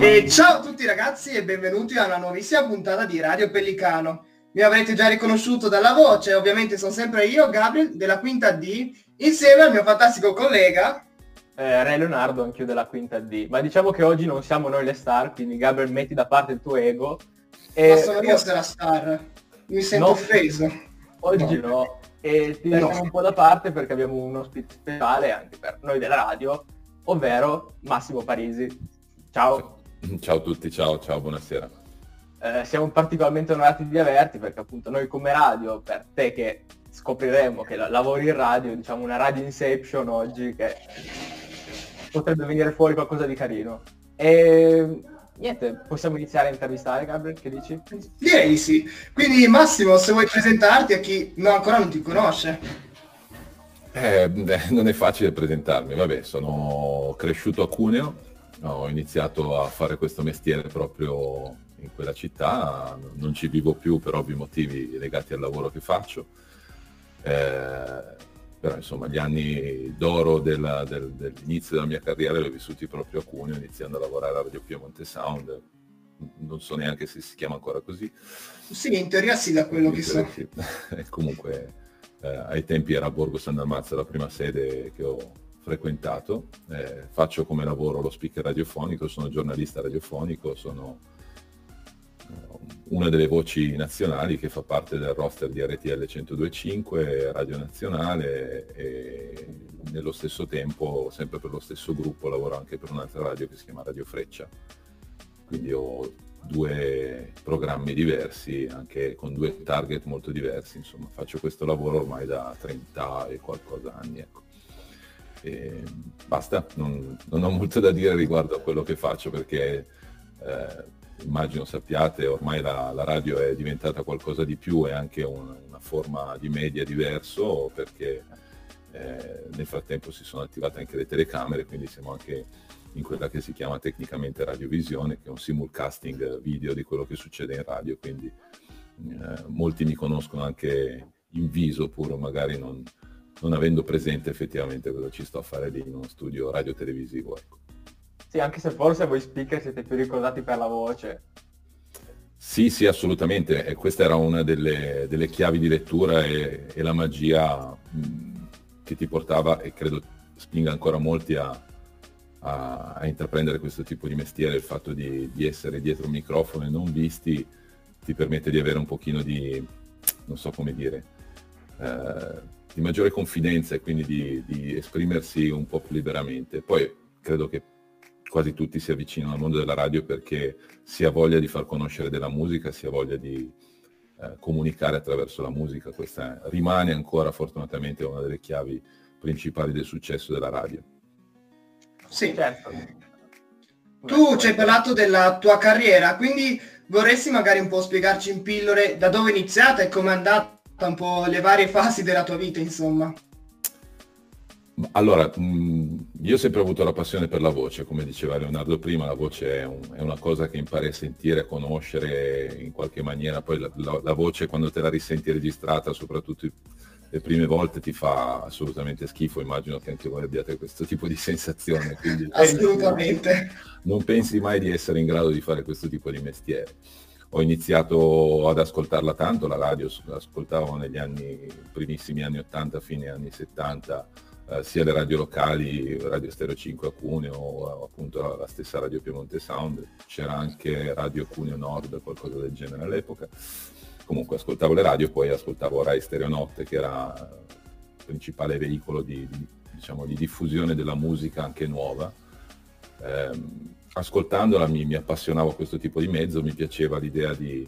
E ciao a tutti ragazzi e benvenuti a una nuovissima puntata di Radio Pellicano. Mi avrete già riconosciuto dalla voce, ovviamente sono sempre io, Gabriel, della quinta D, insieme al mio fantastico collega... Eh, Re Leonardo, anch'io della quinta D. Ma diciamo che oggi non siamo noi le star, quindi Gabriel metti da parte il tuo ego. E... Ma sono io la star, mi sento no, offeso. Oggi no. no. E ti lasciamo un po' da parte perché abbiamo un ospite speciale anche per noi della radio, ovvero Massimo Parisi. Ciao. Ciao a tutti, ciao, ciao, buonasera. Eh, siamo particolarmente onorati di averti perché appunto noi come radio, per te che scopriremo che lavori in radio, diciamo una radio inception oggi che potrebbe venire fuori qualcosa di carino. E niente, possiamo iniziare a intervistare Gabriel, che dici? Direi sì. Quindi Massimo, se vuoi presentarti a chi no, ancora non ti conosce. Eh, non è facile presentarmi, vabbè, sono cresciuto a Cuneo, ho iniziato a fare questo mestiere proprio in quella città, non ci vivo più per ovvi motivi legati al lavoro che faccio, eh, però insomma gli anni d'oro della, del, dell'inizio della mia carriera li ho vissuti proprio a Cuneo, iniziando a lavorare a Radio Piemonte Sound, non so neanche se si chiama ancora così. Sì, in teoria sì, da quello che so. Comunque eh, ai tempi era a Borgo San Dalmazzo la prima sede che ho frequentato, eh, faccio come lavoro lo speaker radiofonico, sono giornalista radiofonico, sono eh, una delle voci nazionali che fa parte del roster di RTL 102.5, Radio Nazionale e nello stesso tempo, sempre per lo stesso gruppo, lavoro anche per un'altra radio che si chiama Radio Freccia. Quindi ho due programmi diversi, anche con due target molto diversi, insomma faccio questo lavoro ormai da 30 e qualcosa anni. Ecco. E basta, non, non, ho molto da dire riguardo a quello che faccio perché eh, immagino sappiate, ormai la, la, radio è diventata qualcosa di più, è anche un, una forma di media diverso perché eh, nel frattempo si sono attivate anche le telecamere, quindi siamo anche in quella che si chiama tecnicamente radiovisione, che è un simulcasting video di quello che succede in radio, quindi eh, molti mi conoscono anche in viso pur magari non, non avendo presente effettivamente cosa ci sto a fare lì in uno studio radio-televisivo. Ecco. Sì, anche se forse voi speaker siete più ricordati per la voce. Sì, sì, assolutamente. E questa era una delle, delle chiavi di lettura e, e la magia mh, che ti portava e credo spinga ancora molti a, a, a, intraprendere questo tipo di mestiere. Il fatto di, di essere dietro un microfono e non visti ti permette di avere un pochino di, non so come dire, eh, di maggiore confidenza e quindi di, di, esprimersi un po' più liberamente. Poi credo che quasi tutti si avvicinano al mondo della radio perché si ha voglia di far conoscere della musica, si ha voglia di eh, comunicare attraverso la musica. Questa rimane ancora fortunatamente una delle chiavi principali del successo della radio. Sì, certo. Tu ci hai parlato della tua carriera, quindi vorresti magari un po' spiegarci in pillole da dove è iniziata e come è andata un po' le varie fasi della tua vita, insomma. Allora, mh, io ho sempre avuto la passione per la voce, come diceva Leonardo prima, la voce è, un, è, una cosa che impari a sentire, a conoscere in qualche maniera, poi la, la, la voce quando te la risenti registrata, soprattutto le prime volte ti fa assolutamente schifo, immagino che anche voi abbiate questo tipo di sensazione. Quindi, Assolutamente. Non pensi mai di essere in grado di fare questo tipo di mestiere ho iniziato ad ascoltarla tanto, la radio ascoltavo negli anni, primissimi anni 80, fine anni 70, eh, sia le radio locali, Radio Stereo 5 a Cuneo, appunto la stessa Radio Piemonte Sound, c'era anche Radio Cuneo Nord, qualcosa del genere all'epoca. Comunque ascoltavo le radio, poi ascoltavo Rai Stereo Notte, che era il principale veicolo di, di, diciamo, di diffusione della musica anche nuova. Eh, ascoltandola mi, mi, appassionavo a questo tipo di mezzo, mi piaceva l'idea di,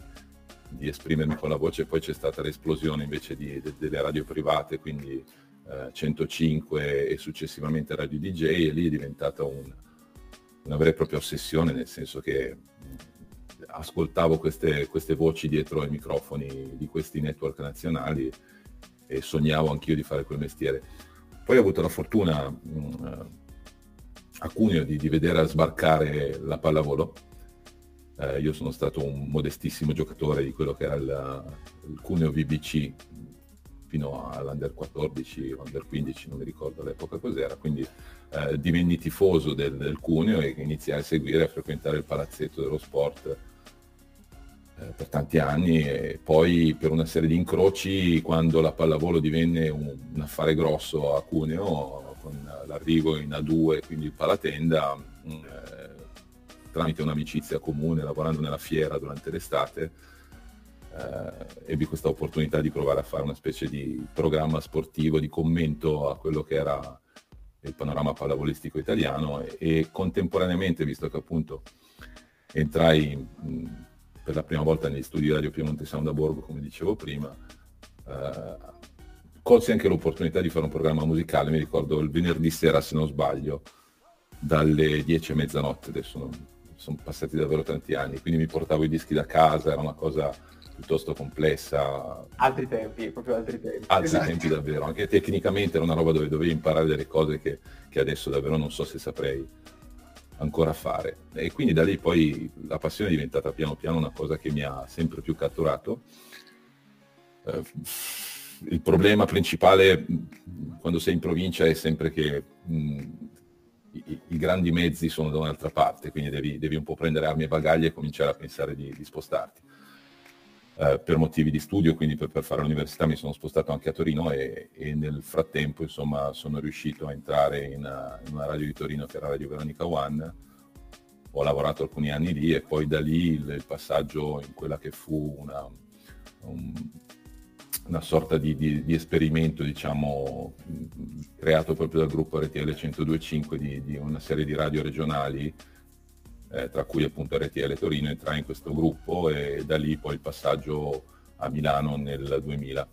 di, esprimermi con la voce, poi c'è stata l'esplosione invece di, de, delle radio private, quindi eh, 105 e successivamente Radio DJ e lì è diventata un, una vera e propria ossessione, nel senso che ascoltavo queste, queste voci dietro ai microfoni di questi network nazionali e sognavo anch'io di fare quel mestiere. Poi ho avuto la fortuna mh, a Cuneo di, di vedere sbarcare la pallavolo. Eh, io sono stato un modestissimo giocatore di quello che era il, il Cuneo VBC fino all'Under 14 o Under 15, non mi ricordo all'epoca cos'era, quindi eh, divenni tifoso del, del, Cuneo e iniziai a seguire, a frequentare il palazzetto dello sport eh, per tanti anni e poi per una serie di incroci quando la pallavolo divenne un affare grosso a Cuneo con l'arrivo in A2, quindi il Palatenda, eh, tramite un'amicizia comune, lavorando nella fiera durante l'estate, eh, ebbi questa opportunità di provare a fare una specie di programma sportivo, di commento a quello che era il panorama pallavolistico italiano e, e contemporaneamente, visto che appunto entrai mh, per la prima volta negli studi di Radio Piemonte Sound a Borgo, come dicevo prima, eh, colsi anche l'opportunità di fare un programma musicale, mi ricordo il venerdì sera se non sbaglio, dalle 10 a mezzanotte, adesso non, sono passati davvero tanti anni, quindi mi portavo i dischi da casa, era una cosa piuttosto complessa. Altri tempi, proprio altri tempi. Altri esatto. tempi davvero, anche tecnicamente era una roba dove dovevi imparare delle cose che, che adesso davvero non so se saprei ancora fare. E quindi da lì poi la passione è diventata piano piano una cosa che mi ha sempre più catturato. Eh, il problema principale quando sei in provincia è sempre che mh, i, i, grandi mezzi sono da un'altra parte, quindi devi, devi, un po' prendere armi e bagagli e cominciare a pensare di, di spostarti. Eh, per motivi di studio, quindi per, per, fare l'università mi sono spostato anche a Torino e, e nel frattempo insomma, sono riuscito a entrare in, in, una radio di Torino che era Radio Veronica One. Ho lavorato alcuni anni lì e poi da lì il, il passaggio in quella che fu una, un, una sorta di, di, di, esperimento, diciamo, creato proprio dal gruppo RTL 102.5 di, di una serie di radio regionali eh, tra cui appunto RTL Torino, entrai in questo gruppo e da lì poi il passaggio a Milano nel 2000.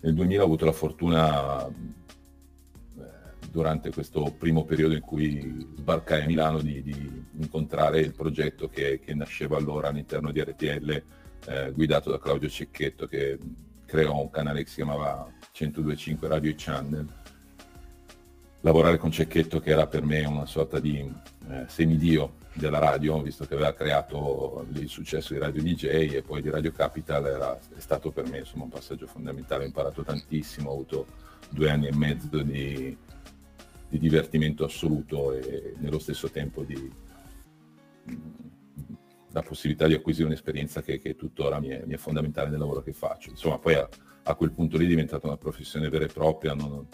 Nel 2000 ho avuto la fortuna, eh, durante questo primo periodo in cui sbarcai a Milano, di, di incontrare il progetto che, che, nasceva allora all'interno di RTL, eh, guidato da Claudio Cecchetto, che creò un canale che si chiamava 1025 Radio Channel. Lavorare con Cecchetto che era per me una sorta di eh, semidio della radio, visto che aveva creato il successo di Radio DJ e poi di Radio Capital, era, è stato per me insomma, un passaggio fondamentale, ho imparato tantissimo, ho avuto due anni e mezzo di, di divertimento assoluto e nello stesso tempo di, la possibilità di acquisire un'esperienza che, che tuttora mi è, mi è, fondamentale nel lavoro che faccio. Insomma, poi a, a, quel punto lì è diventata una professione vera e propria, non,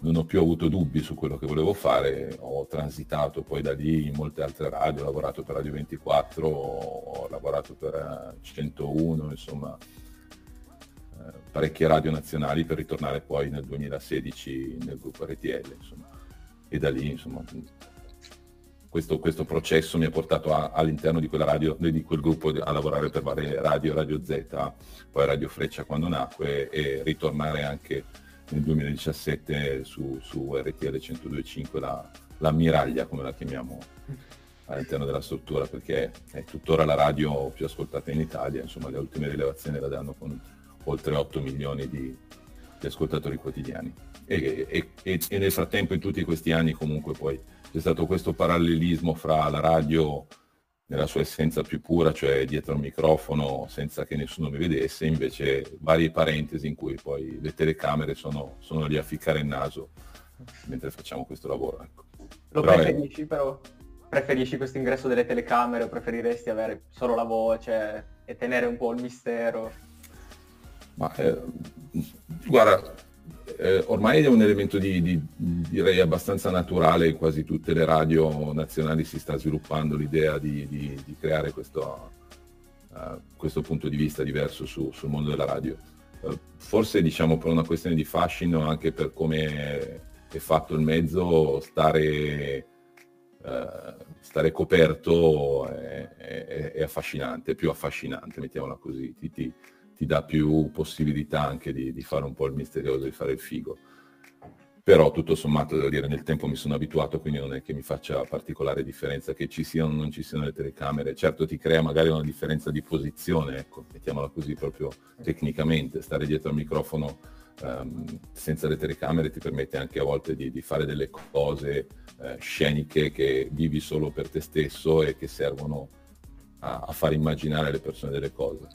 non ho più avuto dubbi su quello che volevo fare, ho transitato poi da lì in molte altre radio, ho lavorato per Radio 24, ho lavorato per 101, insomma eh, parecchie radio nazionali per ritornare poi nel 2016 nel gruppo RTL, insomma. E da lì, insomma, questo, questo processo mi ha portato a, all'interno di quella radio, di quel gruppo a lavorare per varie radio, Radio Z, poi Radio Freccia quando nacque e ritornare anche nel 2017 su, su RTL 102.5 la, l'ammiraglia come la chiamiamo all'interno della struttura perché è tuttora la radio più ascoltata in Italia, insomma le ultime rilevazioni la danno con oltre 8 milioni di, di ascoltatori quotidiani. E, e, e, e, nel frattempo in tutti questi anni comunque poi c'è stato questo parallelismo fra la radio nella sua essenza più pura, cioè dietro al microfono senza che nessuno mi vedesse, invece varie parentesi in cui poi le telecamere sono, sono lì a ficcare il naso mentre facciamo questo lavoro. Ecco. Lo però preferisci è... però? Preferisci questo ingresso delle telecamere o preferiresti avere solo la voce e tenere un po' il mistero? Ma eh, guarda, eh, ormai è un elemento di, di, direi abbastanza naturale, quasi tutte le radio nazionali si sta sviluppando l'idea di, di, di creare questo, uh, questo, punto di vista diverso su, sul mondo della radio. Uh, forse diciamo per una questione di fascino, anche per come è, è fatto il mezzo, stare, uh, stare coperto è, è, è, affascinante, più affascinante, mettiamola così. Ti, ti, ti dà più possibilità anche di, di, fare un po' il misterioso, di fare il figo. Però tutto sommato, devo dire, nel tempo mi sono abituato, quindi non è che mi faccia particolare differenza che ci siano o non ci siano le telecamere. Certo ti crea magari una differenza di posizione, ecco, mettiamola così proprio tecnicamente, stare dietro al microfono um, senza le telecamere ti permette anche a volte di, di fare delle cose uh, sceniche che vivi solo per te stesso e che servono a, a far immaginare alle persone delle cose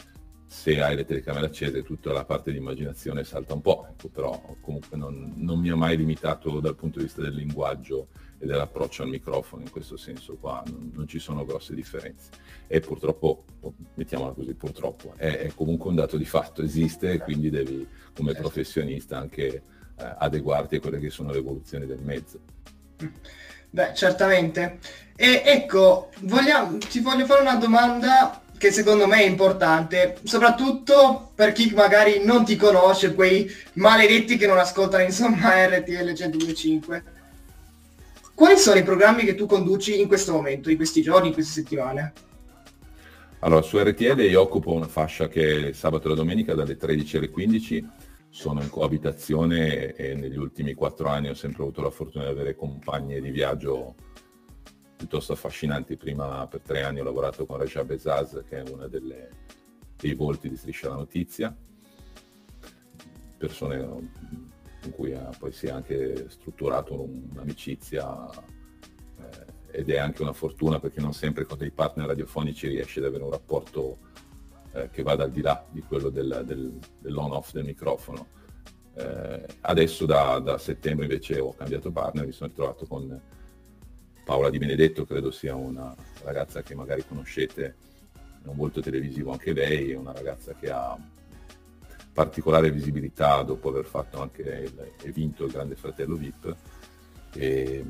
se hai le telecamere accese tutta la parte di immaginazione salta un po', ecco, però comunque non, non, mi ha mai limitato dal punto di vista del linguaggio e dell'approccio al microfono, in questo senso qua non, non ci sono grosse differenze. E purtroppo, mettiamola così, purtroppo, è, è, comunque un dato di fatto, esiste e quindi devi come certo. professionista anche eh, adeguarti a quelle che sono le evoluzioni del mezzo. Beh, certamente. E ecco, vogliamo, ti voglio fare una domanda che secondo me è importante, soprattutto per chi magari non ti conosce, quei maledetti che non ascoltano insomma RTL 125. Quali sono i programmi che tu conduci in questo momento, in questi giorni, in queste settimane? Allora, su RTL io occupo una fascia che sabato e la domenica dalle 13 alle 15 sono in coabitazione e negli ultimi quattro anni ho sempre avuto la fortuna di avere compagne di viaggio piuttosto affascinanti. Prima per tre anni ho lavorato con Raja Bezaz, che è una delle, dei volti di Striscia la Notizia, persone con cui ha, poi si è anche strutturato un'amicizia eh, ed è anche una fortuna perché non sempre con dei partner radiofonici riesce ad avere un rapporto eh, che vada al di là di quello del, del, dell'on-off del microfono. Eh, adesso da, da, settembre invece ho cambiato partner, mi sono ritrovato con Paola Di Benedetto credo sia una ragazza che magari conoscete, è un volto televisivo anche lei, è una ragazza che ha particolare visibilità dopo aver fatto anche il, e vinto il Grande Fratello VIP. E,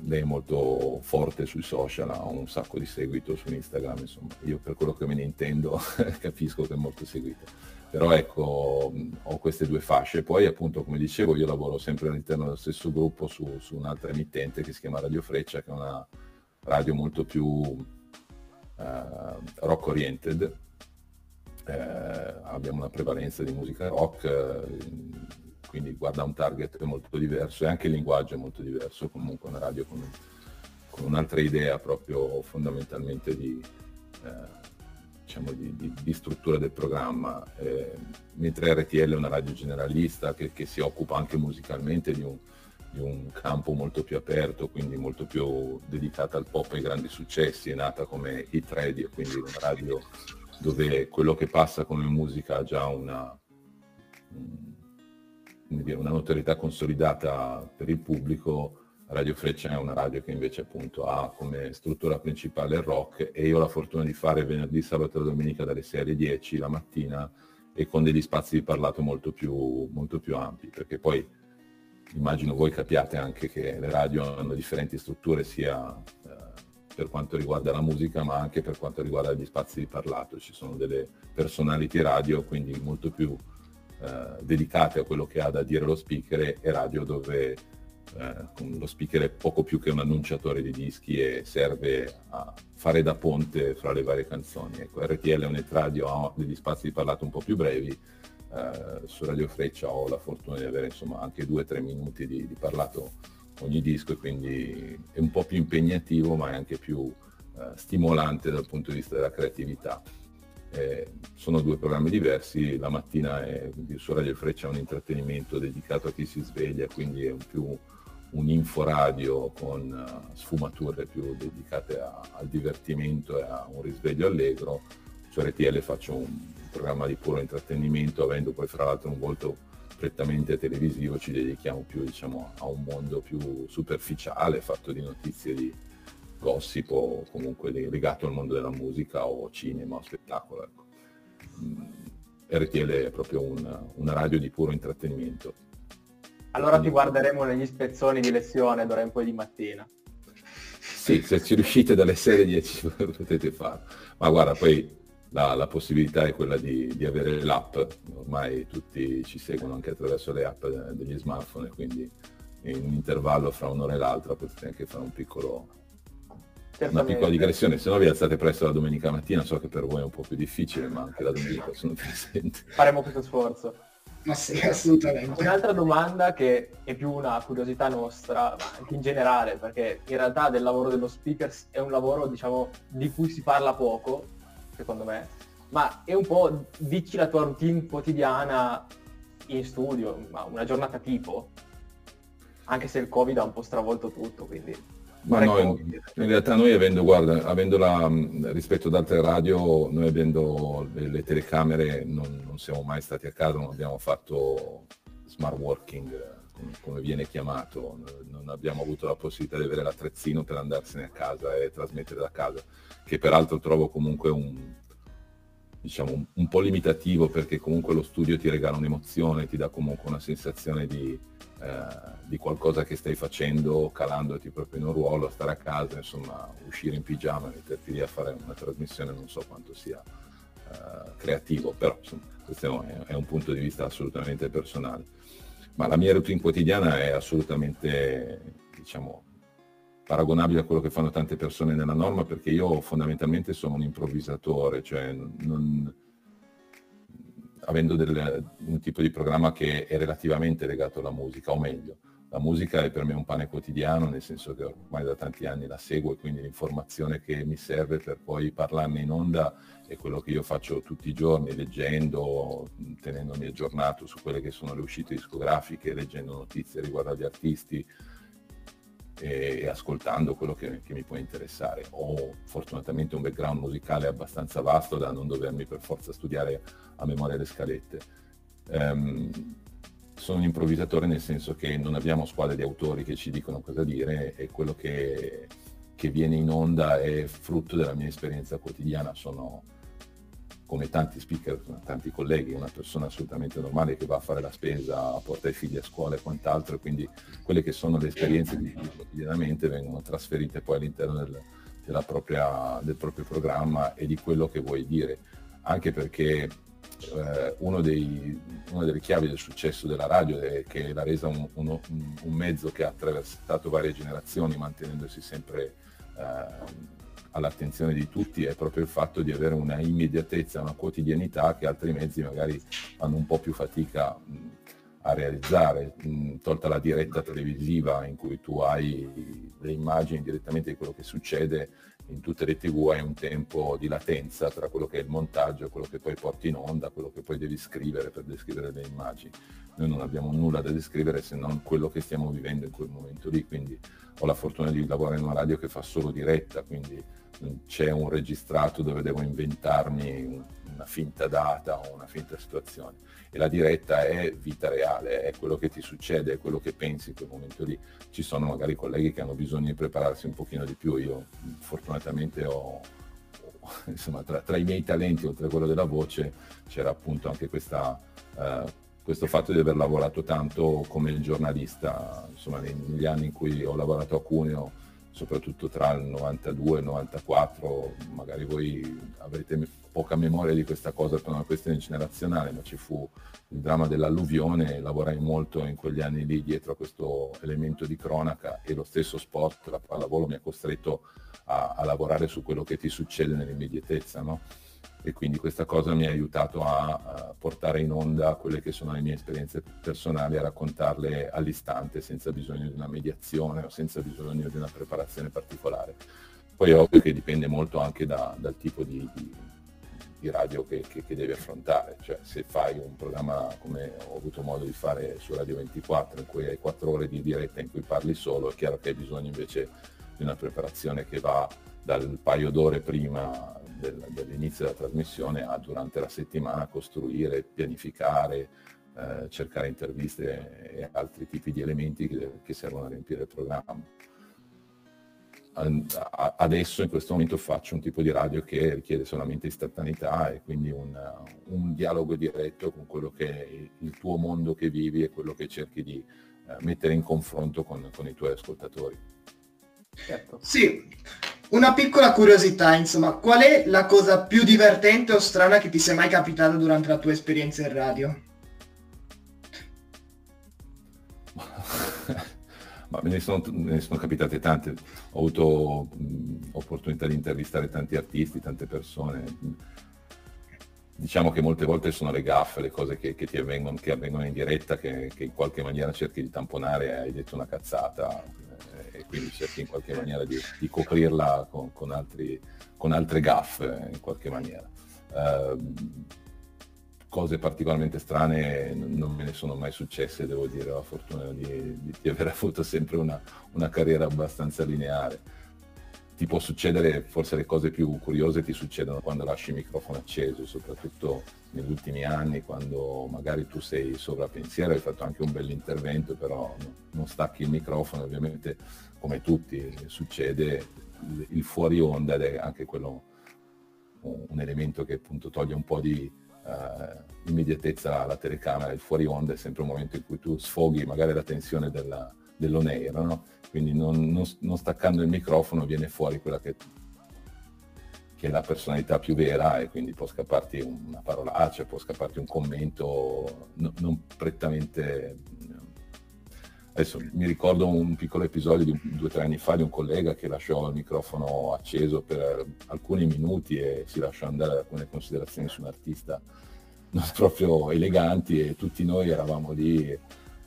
lei è molto forte sui social, ha un sacco di seguito su Instagram, insomma, io per quello che me ne intendo capisco che è molto seguita però ecco ho queste due fasce. Poi appunto come dicevo io lavoro sempre all'interno dello stesso gruppo su, su un'altra emittente che si chiama Radio Freccia che è una radio molto più uh, rock oriented. Eh, abbiamo una prevalenza di musica rock eh, quindi guarda un target molto diverso e anche il linguaggio è molto diverso. Comunque una radio con, con un'altra idea proprio fondamentalmente di eh, diciamo, di, di, di, struttura del programma, eh, mentre RTL è una radio generalista che, che si occupa anche musicalmente di un, di un, campo molto più aperto, quindi molto più dedicata al pop e ai grandi successi, è nata come hit radio, quindi una radio dove quello che passa come musica ha già una, una notorietà consolidata per il pubblico Radio Freccia è una radio che invece appunto ha come struttura principale il rock e io ho la fortuna di fare venerdì, sabato e domenica dalle 6 alle 10 la mattina e con degli spazi di parlato molto più, molto più ampi, perché poi immagino voi capiate anche che le radio hanno differenti strutture sia eh, per quanto riguarda la musica ma anche per quanto riguarda gli spazi di parlato. Ci sono delle personality radio, quindi molto più eh, dedicate a quello che ha da dire lo speaker e radio dove eh, lo speaker è poco più che un annunciatore di dischi e serve a fare da ponte fra le varie canzoni. Ecco, RTL un radio, ha degli spazi di parlato un po' più brevi, eh, su Radio Freccia ho la fortuna di avere insomma anche due o tre minuti di, di, parlato ogni disco e quindi è un po' più impegnativo ma è anche più eh, stimolante dal punto di vista della creatività. Eh, sono due programmi diversi, la mattina è, su Radio Freccia è un intrattenimento dedicato a chi si sveglia, quindi è un più un inforadio con uh, sfumature più dedicate a, al divertimento e a un risveglio allegro. Su RTL faccio un, un programma di puro intrattenimento, avendo poi fra l'altro un volto prettamente televisivo, ci dedichiamo più diciamo, a un mondo più superficiale, fatto di notizie di gossip o comunque legato al mondo della musica o cinema o spettacolo. Ecco. Mm, RTL è proprio un, una radio di puro intrattenimento allora ti guarderemo negli spezzoni di lezione d'ora in poi di mattina. Sì, se ci riuscite dalle 6 alle 10 potete farlo. Ma guarda, poi la, la possibilità è quella di, di, avere l'app. Ormai tutti ci seguono anche attraverso le app degli smartphone, quindi in un intervallo fra un'ora e l'altra potete anche fare un piccolo, una piccola digressione, se no vi alzate presto la domenica mattina, so che per voi è un po' più difficile, ma anche la domenica sono presente. Faremo questo sforzo. Sì, assolutamente. Un'altra domanda che è più una curiosità nostra, ma anche in generale, perché in realtà del lavoro dello speaker è un lavoro, diciamo, di cui si parla poco, secondo me, ma è un po', dici la tua routine quotidiana in studio, ma una giornata tipo, anche se il Covid ha un po' stravolto tutto, quindi... Ma no, in, realtà noi avendo, guarda, avendo la, rispetto ad altre radio, noi avendo le, le telecamere non, non, siamo mai stati a casa, non abbiamo fatto smart working come viene chiamato, non abbiamo avuto la possibilità di avere l'attrezzino per andarsene a casa e trasmettere da casa, che peraltro trovo comunque un, diciamo, un, un po' limitativo perché comunque lo studio ti regala un'emozione, ti dà comunque una sensazione di, eh, di qualcosa che stai facendo, calandoti proprio in un ruolo, stare a casa, insomma, uscire in pigiama, metterti lì a fare una trasmissione, non so quanto sia eh, creativo, però insomma, questo è, è un punto di vista assolutamente personale. Ma la mia routine quotidiana è assolutamente, diciamo, paragonabile a quello che fanno tante persone nella norma perché io fondamentalmente sono un improvvisatore, cioè non, avendo del, un tipo di programma che è relativamente legato alla musica, o meglio, la musica è per me un pane quotidiano, nel senso che ormai da tanti anni la seguo e quindi l'informazione che mi serve per poi parlarne in onda è quello che io faccio tutti i giorni, leggendo, tenendomi aggiornato su quelle che sono le uscite discografiche, leggendo notizie riguardo agli artisti e, e ascoltando quello che, che, mi può interessare. Ho fortunatamente un background musicale abbastanza vasto da non dovermi per forza studiare a memoria le scalette. Um, sono un improvvisatore nel senso che non abbiamo squadre di autori che ci dicono cosa dire e quello che, che viene in onda è frutto della mia esperienza quotidiana. Sono come tanti speaker, tanti colleghi, una persona assolutamente normale che va a fare la spesa, porta i figli a scuola e quant'altro, e quindi quelle che sono le esperienze di quotidianamente vengono trasferite poi all'interno del, propria, del proprio programma e di quello che vuoi dire, anche perché eh, dei, una delle chiavi del successo della radio è che l'ha resa un, uno, un, mezzo che ha attraversato varie generazioni mantenendosi sempre eh, all'attenzione di tutti è proprio il fatto di avere una immediatezza, una quotidianità che altri mezzi magari fanno un po' più fatica a realizzare, tolta la diretta televisiva in cui tu hai le immagini direttamente di quello che succede, in tutte le tv hai un tempo di latenza tra quello che è il montaggio, quello che poi porti in onda, quello che poi devi scrivere per descrivere le immagini. Noi non abbiamo nulla da descrivere se non quello che stiamo vivendo in quel momento lì, quindi ho la fortuna di lavorare in una radio che fa solo diretta, quindi c'è un registrato dove devo inventarmi una finta data o una finta situazione. E la diretta è vita reale, è quello che ti succede, è quello che pensi in quel momento lì. Ci sono magari colleghi che hanno bisogno di prepararsi un pochino di più, io fortunatamente ho, insomma, tra, tra, i miei talenti, oltre a quello della voce, c'era appunto anche questa, uh, questo fatto di aver lavorato tanto come giornalista, insomma, negli anni in cui ho lavorato a Cuneo soprattutto tra il 92 e il 94, magari voi avrete poca memoria di questa cosa per una questione generazionale, ma ci fu il dramma dell'alluvione, lavorai molto in quegli anni lì dietro a questo elemento di cronaca e lo stesso sport, la pallavolo mi ha costretto a, a lavorare su quello che ti succede nell'immediatezza. No? E quindi questa cosa mi ha aiutato a, a, portare in onda quelle che sono le mie esperienze personali, a raccontarle all'istante senza bisogno di una mediazione o senza bisogno di una preparazione particolare. Poi è ovvio che dipende molto anche da, dal tipo di, di, di radio che, che, che, devi affrontare, cioè se fai un programma come ho avuto modo di fare su Radio 24 in cui hai quattro ore di diretta in cui parli solo, è chiaro che hai bisogno invece di una preparazione che va dal paio d'ore prima del, dell'inizio della trasmissione a durante la settimana costruire, pianificare, eh, cercare interviste e altri tipi di elementi che, che servono a riempire il programma. Adesso in questo momento faccio un tipo di radio che richiede solamente istantaneità e quindi un, un dialogo diretto con quello che è il tuo mondo che vivi e quello che cerchi di eh, mettere in confronto con, con i tuoi ascoltatori. Certo. Sì, una piccola curiosità, insomma, qual è la cosa più divertente o strana che ti sia mai capitata durante la tua esperienza in radio? Ma me ne, sono, me ne sono capitate tante, ho avuto mh, opportunità di intervistare tanti artisti, tante persone. Diciamo che molte volte sono le gaffe, le cose che, che ti avvengono, che avvengono in diretta, che, che, in qualche maniera cerchi di tamponare, hai detto una cazzata, e quindi cerchi in qualche maniera di, di coprirla con, con, altri, con, altre gaffe in qualche maniera. Uh, cose particolarmente strane non me ne sono mai successe, devo dire, ho la fortuna di, di, di aver avuto sempre una, una, carriera abbastanza lineare. Ti può succedere, forse le cose più curiose ti succedono quando lasci il microfono acceso, soprattutto negli ultimi anni, quando magari tu sei sopra pensiero, hai fatto anche un bell'intervento, però non stacchi il microfono, ovviamente come tutti succede il fuori onda ed è anche quello un elemento che appunto toglie un po' di uh, immediatezza alla telecamera, il fuori onda è sempre un momento in cui tu sfoghi magari la tensione della, dell'on no? quindi non, non, non, staccando il microfono viene fuori quella che, che, è la personalità più vera e quindi può scapparti una parolaccia, può scapparti un commento no, non prettamente Adesso mi ricordo un piccolo episodio di due o tre anni fa di un collega che lasciò il microfono acceso per alcuni minuti e si lasciò andare alcune considerazioni su un artista non proprio eleganti e tutti noi eravamo lì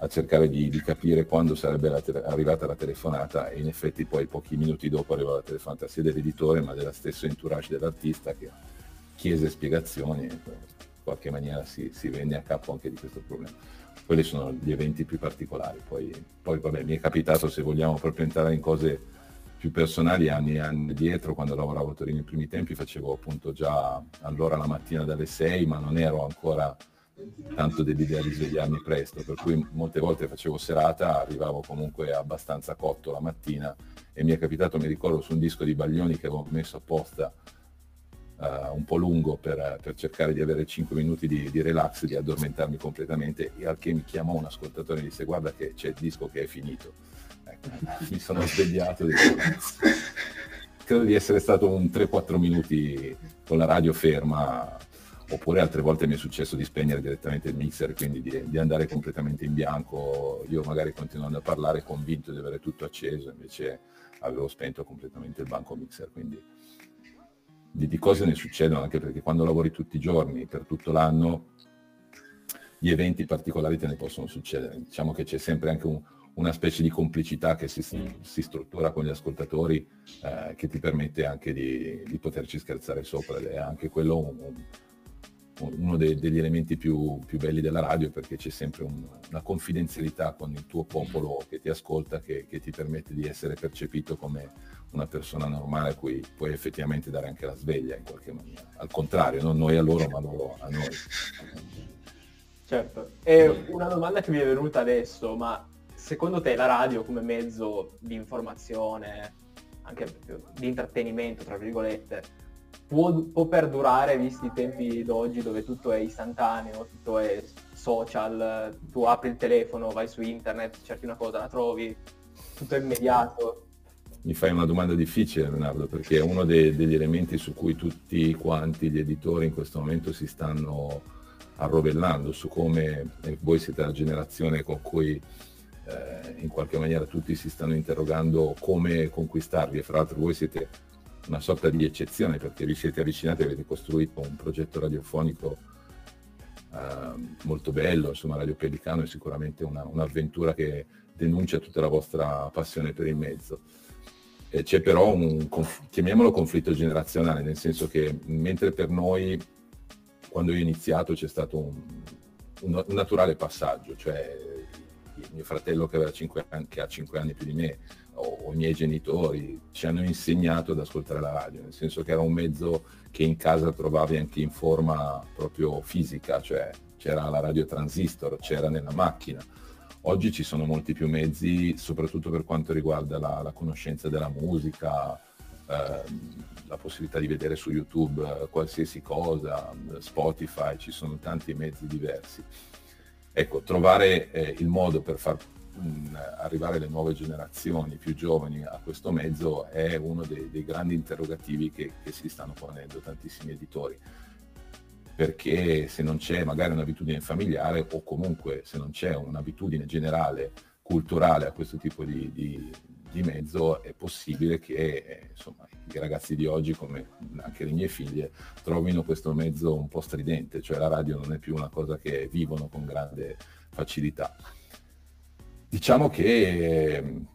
a cercare di, di capire quando sarebbe la te- arrivata la telefonata e in effetti poi pochi minuti dopo arrivò la telefonata sia dell'editore ma della stessa entourage dell'artista che chiese spiegazioni e in qualche maniera si, si venne a capo anche di questo problema quelli sono gli eventi più particolari. Poi, poi vabbè, mi è capitato, se vogliamo proprio entrare in cose più personali, anni e anni dietro, quando lavoravo a Torino in primi tempi, facevo appunto già allora la mattina dalle 6, ma non ero ancora tanto dell'idea di svegliarmi presto, per cui molte volte facevo serata, arrivavo comunque abbastanza cotto la mattina e mi è capitato, mi ricordo, su un disco di Baglioni che avevo messo apposta uh, un po' lungo per, per, cercare di avere 5 minuti di, di, relax, di addormentarmi completamente, e al che mi chiamò un ascoltatore e mi disse guarda che c'è il disco che è finito. Ecco, mi sono svegliato e credo di essere stato un 3-4 minuti con la radio ferma oppure altre volte mi è successo di spegnere direttamente il mixer, quindi di, di, andare completamente in bianco, io magari continuando a parlare convinto di avere tutto acceso, invece avevo spento completamente il banco mixer, quindi di, di cose ne succedono, anche perché quando lavori tutti i giorni, per tutto l'anno, gli eventi particolari te ne possono succedere. Diciamo che c'è sempre anche un, una specie di complicità che si, si struttura con gli ascoltatori eh, che ti permette anche di, di, poterci scherzare sopra. Ed è anche quello un, uno dei, degli elementi più, più, belli della radio perché c'è sempre un, una confidenzialità con il tuo popolo che ti ascolta che, che ti permette di essere percepito come una persona normale a cui puoi effettivamente dare anche la sveglia in qualche maniera. Al contrario, non noi a loro, ma loro a noi. Certo. E una domanda che mi è venuta adesso, ma secondo te la radio come mezzo di informazione, anche di intrattenimento, tra virgolette, può, può perdurare visti i tempi d'oggi dove tutto è istantaneo, tutto è social, tu apri il telefono, vai su internet, cerchi una cosa, la trovi, tutto è immediato. Mi fai una domanda difficile Leonardo, perché è uno dei, degli elementi su cui tutti quanti gli editori in questo momento si stanno arrovellando, su come voi siete la generazione con cui eh, in qualche maniera tutti si stanno interrogando come conquistarvi e fra l'altro voi siete una sorta di eccezione perché vi siete avvicinati e avete costruito un progetto radiofonico eh, molto bello, insomma Radio Pellicano è sicuramente una, un'avventura che denuncia tutta la vostra passione per il mezzo. Eh, c'è però un, chiamiamolo conflitto generazionale, nel senso che mentre per noi, quando io ho iniziato, c'è stato un, un, un naturale passaggio, cioè mio fratello che, anni, che, ha 5 anni più di me, o, o, i miei genitori, ci hanno insegnato ad ascoltare la radio, nel senso che era un mezzo che in casa trovavi anche in forma proprio fisica, cioè c'era la radio transistor, c'era nella macchina Oggi ci sono molti più mezzi, soprattutto per quanto riguarda la, la conoscenza della musica, eh, la possibilità di vedere su YouTube eh, qualsiasi cosa, Spotify, ci sono tanti mezzi diversi. Ecco, trovare eh, il modo per far mh, mm, arrivare le nuove generazioni più giovani a questo mezzo è uno dei, dei grandi interrogativi che, che si stanno ponendo tantissimi editori. Perché se non c'è magari un'abitudine familiare o comunque se non c'è un'abitudine generale culturale a questo tipo di, di, di mezzo è possibile che eh, insomma, i ragazzi di oggi come anche le mie figlie trovino questo mezzo un po' stridente, cioè la radio non è più una cosa che vivono con grande facilità. Diciamo che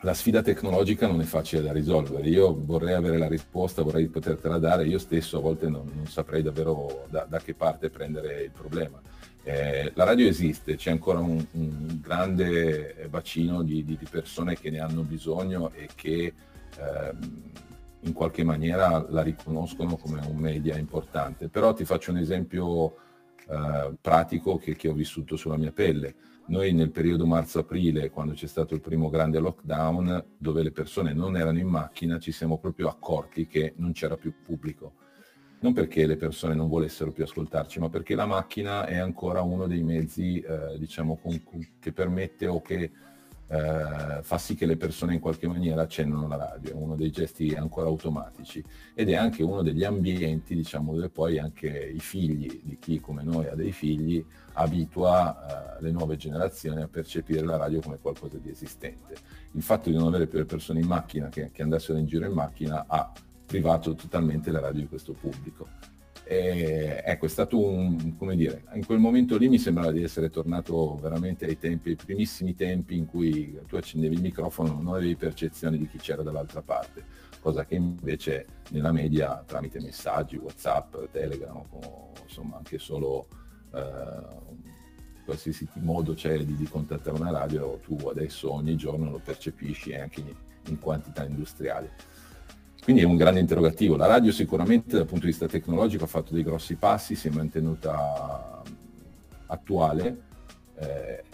la sfida tecnologica non è facile da risolvere. Io vorrei avere la risposta, vorrei potertela dare, io stesso a volte non, non saprei davvero da, da, che parte prendere il problema. Eh, la radio esiste, c'è ancora un, un grande bacino di, di, persone che ne hanno bisogno e che eh, in qualche maniera la riconoscono come un media importante. Però ti faccio un esempio eh, pratico che, che ho vissuto sulla mia pelle noi nel periodo marzo-aprile, quando c'è stato il primo grande lockdown, dove le persone non erano in macchina, ci siamo proprio accorti che non c'era più pubblico. Non perché le persone non volessero più ascoltarci, ma perché la macchina è ancora uno dei mezzi, eh, diciamo, con, che permette o che eh, fa sì che le persone in qualche maniera accendano la radio, è uno dei gesti ancora automatici ed è anche uno degli ambienti, diciamo, dove poi anche i figli di chi come noi ha dei figli abitua eh, le nuove generazioni a percepire la radio come qualcosa di esistente. Il fatto di non avere più le persone in macchina che, che andassero in giro in macchina ha privato totalmente la radio di questo pubblico. E, ecco, è stato un, come dire, in quel momento lì mi sembrava di essere tornato veramente ai tempi, ai primissimi tempi in cui tu accendevi il microfono, non avevi percezione di chi c'era dall'altra parte, cosa che invece nella media tramite messaggi, Whatsapp, Telegram, o, insomma anche solo eh, qualsiasi modo c'è di, di, contattare una radio, tu adesso ogni giorno lo percepisci anche in, in quantità industriali. Quindi è un grande interrogativo. La radio sicuramente dal punto di vista tecnologico ha fatto dei grossi passi, si è mantenuta attuale, eh,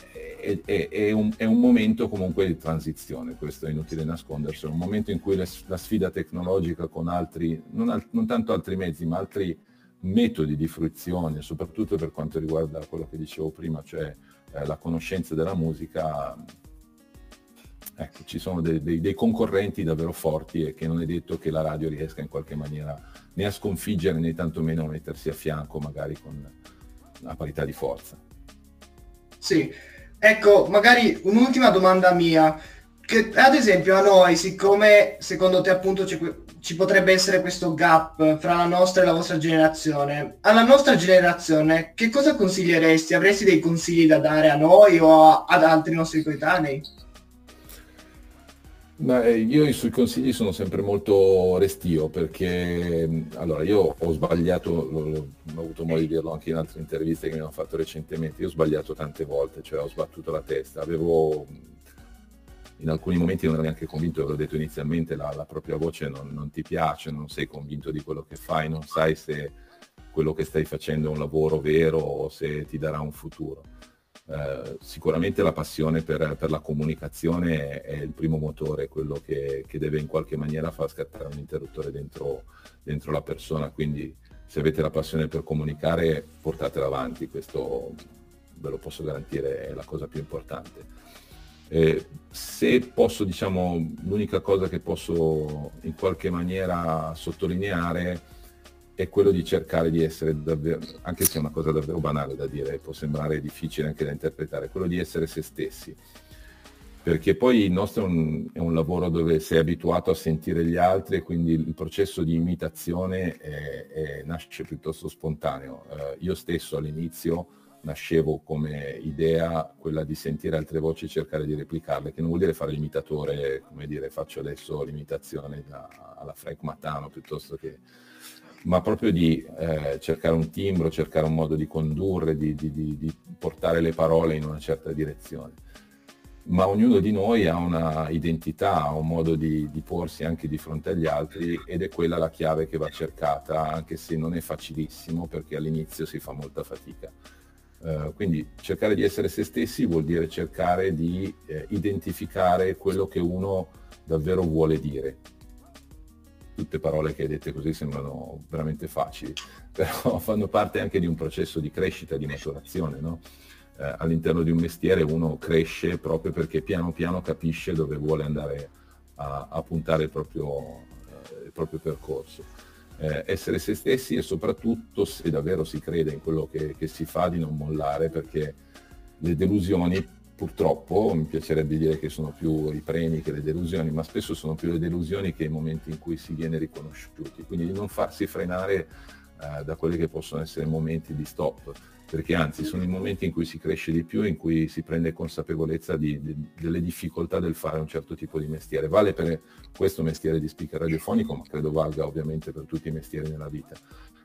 è, è, è, un, è, un, momento comunque di transizione, questo è inutile nascondersi, è un momento in cui le, la sfida tecnologica con altri, non, al, non, tanto altri mezzi, ma altri metodi di fruizione, soprattutto per quanto riguarda quello che dicevo prima, cioè eh, la conoscenza della musica, ecco, ci sono dei, dei, dei, concorrenti davvero forti e che non è detto che la radio riesca in qualche maniera né a sconfiggere né tantomeno a mettersi a fianco magari con la parità di forza. Sì, ecco, magari un'ultima domanda mia. Che, ad esempio a noi, siccome secondo te appunto ci potrebbe essere questo gap fra la nostra e la vostra generazione, alla nostra generazione che cosa consiglieresti? Avresti dei consigli da dare a noi o a, ad altri nostri coetanei? Beh, io sui consigli sono sempre molto restio perché allora io ho sbagliato, ho avuto modo di dirlo anche in altre interviste che mi hanno fatto recentemente, io ho sbagliato tante volte, cioè ho sbattuto la testa, avevo in alcuni momenti non ero neanche convinto, l'ho detto inizialmente, la, la propria voce non, non, ti piace, non sei convinto di quello che fai, non sai se quello che stai facendo è un lavoro vero o se ti darà un futuro. Eh, sicuramente la passione per, per, la comunicazione è il primo motore, quello che, che, deve in qualche maniera far scattare un interruttore dentro, dentro, la persona, quindi se avete la passione per comunicare portatela avanti, questo ve lo posso garantire è la cosa più importante. Eh, se posso, diciamo, l'unica cosa che posso in qualche maniera sottolineare è quello di cercare di essere davvero, anche se è una cosa davvero banale da dire, può sembrare difficile anche da interpretare, quello di essere se stessi. Perché poi il nostro è un, è un lavoro dove sei abituato a sentire gli altri e quindi il processo di imitazione è, è, nasce piuttosto spontaneo. Uh, io stesso all'inizio nascevo come idea quella di sentire altre voci e cercare di replicarle, che non vuol dire fare l'imitatore, come dire faccio adesso l'imitazione da, alla Frank Matano piuttosto che ma proprio di eh, cercare un timbro, cercare un modo di condurre, di, di, di, di, portare le parole in una certa direzione. Ma ognuno di noi ha una identità, ha un modo di, porsi anche di fronte agli altri ed è quella la chiave che va cercata, anche se non è facilissimo perché all'inizio si fa molta fatica. Uh, quindi cercare di essere se stessi vuol dire cercare di eh, identificare quello che uno davvero vuole dire tutte parole che dette così sembrano veramente facili, però fanno parte anche di un processo di crescita, di maturazione. No? Eh, all'interno di un mestiere uno cresce proprio perché piano piano capisce dove vuole andare a, a puntare il proprio, eh, il proprio percorso. Eh, essere se stessi e soprattutto se davvero si crede in quello che, che si fa di non mollare perché le delusioni purtroppo mi piacerebbe dire che sono più i premi che le delusioni, ma spesso sono più le delusioni che i momenti in cui si viene riconosciuti. Quindi di non farsi frenare eh, da quelli che possono essere momenti di stop, perché anzi sono i momenti in cui si cresce di più, in cui si prende consapevolezza di, di, delle difficoltà del fare un certo tipo di mestiere. Vale per questo mestiere di speaker radiofonico, ma credo valga ovviamente per tutti i mestieri nella vita.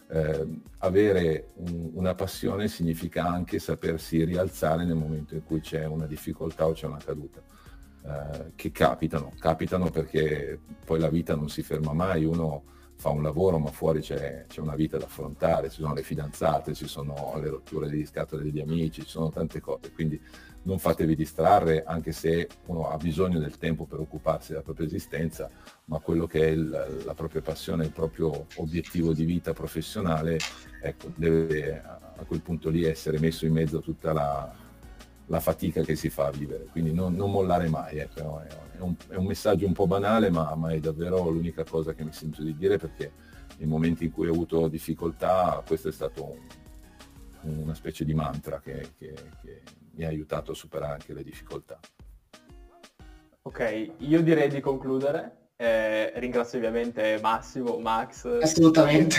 Eh, avere un, una passione significa anche sapersi rialzare nel momento in cui c'è una difficoltà o c'è una caduta. Eh, che capitano, capitano perché poi la vita non si ferma mai, uno fa un lavoro ma fuori c'è, c'è, una vita da affrontare, ci sono le fidanzate, ci sono le rotture di scatole degli amici, ci sono tante cose, quindi non fatevi distrarre anche se uno ha bisogno del tempo per occuparsi della propria esistenza, ma quello che è il, la propria passione, il proprio obiettivo di vita professionale, ecco, deve a quel punto lì essere messo in mezzo a tutta la, la fatica che si fa a vivere, quindi non, non mollare mai, è, è, un, è, un, messaggio un po' banale, ma, ma, è davvero l'unica cosa che mi sento di dire perché nei momenti in cui ho avuto difficoltà questo è stato un, una specie di mantra che, che, che mi ha aiutato a superare anche le difficoltà. Ok, io direi di concludere. Eh, ringrazio ovviamente Massimo, Max. Assolutamente.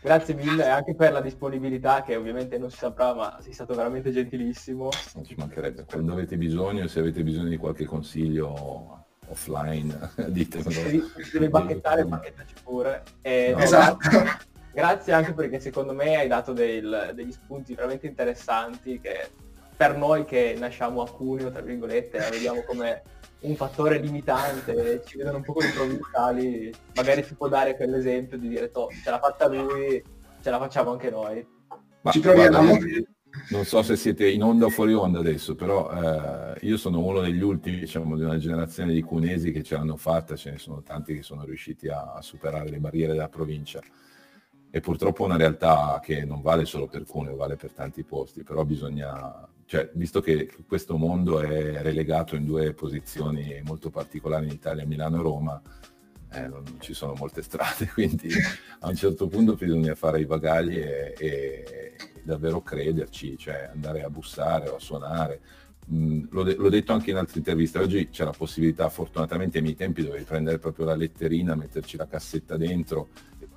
Grazie mille anche per la disponibilità che ovviamente non si saprà, ma sei stato veramente gentilissimo. Non ci mancherebbe. Quando avete bisogno, se avete bisogno di qualche consiglio offline, ditemelo. Se devi bacchettare, bacchettaci pure. E, no, esatto. Grazie, anche perché secondo me hai dato del, degli spunti veramente interessanti che per noi che nasciamo a Cuneo, tra virgolette, la vediamo come un fattore limitante, ci vedono un po' come provinciali, magari si può dare quell'esempio di dire, to, ce l'ha fatta lui, ce la facciamo anche noi. Ma, ci proviamo. non so se siete in onda o fuori onda adesso, però eh, io sono uno degli ultimi, diciamo, di una generazione di cunesi che ce l'hanno fatta, ce ne sono tanti che sono riusciti a, a superare le barriere della provincia. E purtroppo è una realtà che non vale solo per Cuneo, vale per tanti posti, però bisogna cioè, visto che questo mondo è relegato in due posizioni molto particolari in Italia, Milano e Roma, eh, non ci sono molte strade, quindi a un certo punto bisogna fare i bagagli e, e davvero crederci, cioè andare a bussare o a suonare. Mm, l'ho, de- l'ho, detto anche in altre interviste, oggi c'è la possibilità, fortunatamente ai miei tempi dovevi prendere proprio la letterina, metterci la cassetta dentro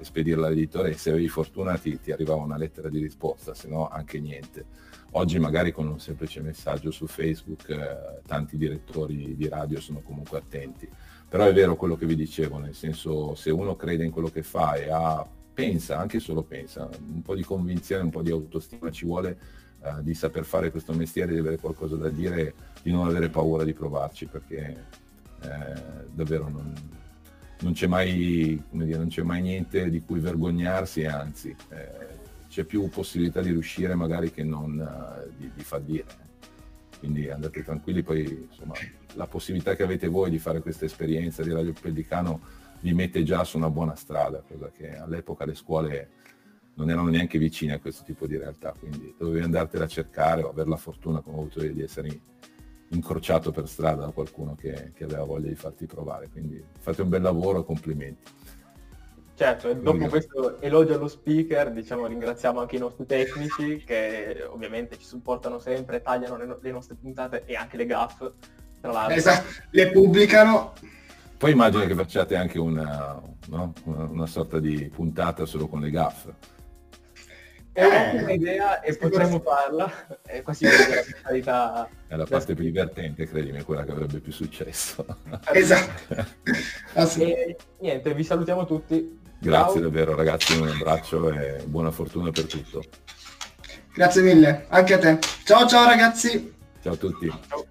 spedirla all'editore e se avevi fortuna ti, ti arrivava una lettera di risposta, se no anche niente Oggi magari con un semplice messaggio su Facebook eh, tanti direttori di radio sono comunque attenti. Però è vero quello che vi dicevo, nel senso se uno crede in quello che fa e ha, pensa, anche solo pensa, un po' di convinzione, un po' di autostima ci vuole eh, di saper fare questo mestiere, di avere qualcosa da dire, di non avere paura di provarci, perché eh, davvero non, non, c'è mai, dire, non, c'è mai, niente di cui vergognarsi, anzi eh, c'è più possibilità di riuscire magari che non uh, di, di fallire. Quindi andate tranquilli, poi insomma la possibilità che avete voi di fare questa esperienza di Radio Pellicano vi mette già su una buona strada, cosa che all'epoca le scuole non erano neanche vicine a questo tipo di realtà, quindi dovevi andartela a cercare o avere la fortuna, come ho avuto io, di essere incrociato per strada da qualcuno che, che aveva voglia di farti provare. Quindi fate un bel lavoro, complimenti. Certo, e dopo questo elogio allo speaker, diciamo, ringraziamo anche i nostri tecnici che ovviamente ci supportano sempre, tagliano le, no- le nostre puntate e anche le gaff, tra l'altro. Esatto, le pubblicano. Poi immagino che facciate anche una, no? una, una sorta di puntata solo con le gaff. È un'ottima eh, idea e potremmo farla, e quasi la mentalità... È la parte più divertente, credimi, è quella che avrebbe più successo. Esatto. e niente, vi salutiamo tutti. Grazie Ciao. davvero ragazzi, un abbraccio e buona fortuna per tutto. Grazie mille, anche a te. Ciao ciao ragazzi. Ciao a tutti. Ciao.